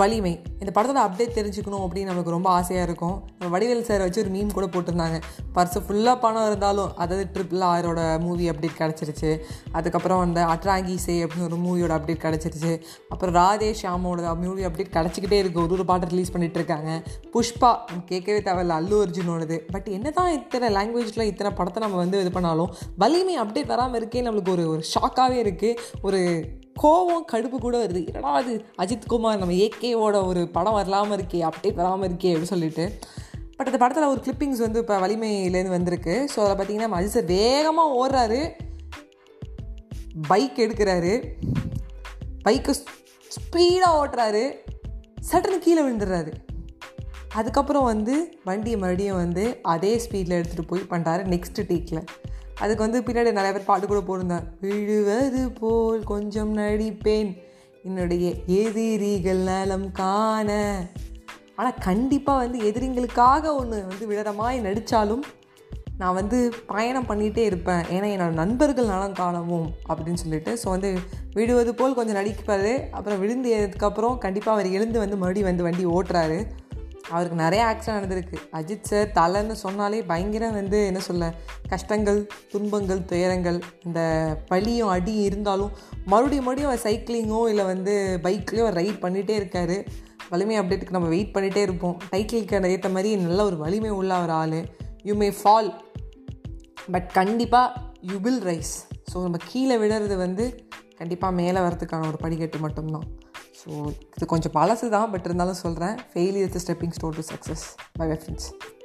வலிமை. இந்த படத்தோட அப்டேட் தெரிஞ்சுக்கணும் அப்படின்னு நமக்கு ரொம்ப ஆசையாக இருக்கும். நம்ம வடிவேல் சார் வச்சு ஒரு மீம் கூட போட்டிருந்தாங்க. பர்ஸு ஃபுல்லாக பணம் இருந்தாலும் அதாவது ட்ரிபிள் ஆரோட மூவி அப்டேட் கிடச்சிருச்சு. அதுக்கப்புறம் அந்த அட்ராங்கி சே அப்படின்னு ஒரு மூவியோட அப்டேட் கிடச்சிருச்சு. அப்புறம் ராதே ஷாமோட மூவி அப்டேட் கிடச்சிக்கிட்டே இருக்குது ஒரு ஒரு பாட்டு ரிலீஸ் பண்ணிட்டு இருக்காங்க. புஷ்பா கேட்கவே தேவையில்ல. அல்லு அர்ஜுனோடது. பட் என்ன தான் இத்தனை லாங்குவேஜில் இத்தனை படத்தை நம்ம வந்து இது பண்ணாலும் வலிமை அப்டேட் வராமல் இருக்கே நம்மளுக்கு ஒரு ஒரு ஷாக்காகவே இருக்குது ஒரு கோவம் கடுப்பு கூட வருது. என்னடா அது அஜித்குமார் நம்ம ஏகேவோட ஒரு படம் வரலாமல் இருக்கே அப்டேட் வராமல் இருக்கே அப்படின்னு சொல்லிட்டு. பட் அந்த படத்தில் ஒரு கிளிப்பிங்ஸ் வந்து இப்போ வலிமையிலேருந்து வந்திருக்கு. ஸோ அதை பார்த்தீங்கன்னா அஜித் சார் வேகமாக ஓடுறாரு. பைக் எடுக்கிறாரு. பைக்கை ஸ்பீடாக ஓட்டுறாரு. சட்டுன்னு கீழே விழுந்துடுறாரு. அதுக்கப்புறம் வந்து வண்டியை மறுபடியும் வந்து அதே ஸ்பீடில் எடுத்துகிட்டு போய் பண்ணுறாரு நெக்ஸ்ட்டு டேக்கில் அதுக்கு வந்து பின்னாடி நிறைய பேர் பாட்டு கூட போயிருந்தேன் விழுவது போல் கொஞ்சம் நடிப்பேன். என்னுடைய எதிரிகள் நலம் காண. ஆனால் கண்டிப்பாக வந்து எதிரிங்களுக்காக ஒன்று வந்து விழற மாதிரி நடித்தாலும் நான் வந்து பயணம் பண்ணிகிட்டே இருப்பேன். ஏன்னா என்னோடய நண்பர்கள் நலம் காணவும் அப்படின்னு சொல்லிட்டு. ஸோ வந்து விடுவது போல் கொஞ்சம் நடிப்பார். அப்புறம் விழுந்ததுக்கப்புறம் கண்டிப்பாக அவர் எழுந்து வந்து மறுபடியும் வந்து வண்டி ஓட்டுறாரு. அவருக்கு நிறைய ஆக்சிடென்ட் நடந்திருக்கு. அஜித் சார் தலைன்னு சொன்னாலே பயங்கரம் வந்து என்ன சொல்ல கஷ்டங்கள் துன்பங்கள் துயரங்கள் இந்த பழியும் அடியும் இருந்தாலும் மறுபடியும் மறுபடியும் அவர் சைக்கிளிங்கோ இல்லை வந்து பைக்லேயோ ரைட் பண்ணிகிட்டே இருக்கார். வலிமை அப்டேட்டுக்கு நம்ம வெயிட் பண்ணிகிட்டே இருப்போம். டைட்டிலுக்கு ஏற்ற மாதிரி நல்ல ஒரு வலிமை உள்ள ஒரு ஆள். யூ மே ஃபால் பட் கண்டிப்பாக யூ வில் ரைஸ் ஸோ நம்ம கீழே விடுறது வந்து கண்டிப்பாக மேலே வரதுக்கான ஒரு படிக்கட்டு மட்டும்தான். ஸோ இது கொஞ்சம் பழசு தான் பட் இருந்தாலும் சொல்கிறேன் failure stepping stone to success bye friends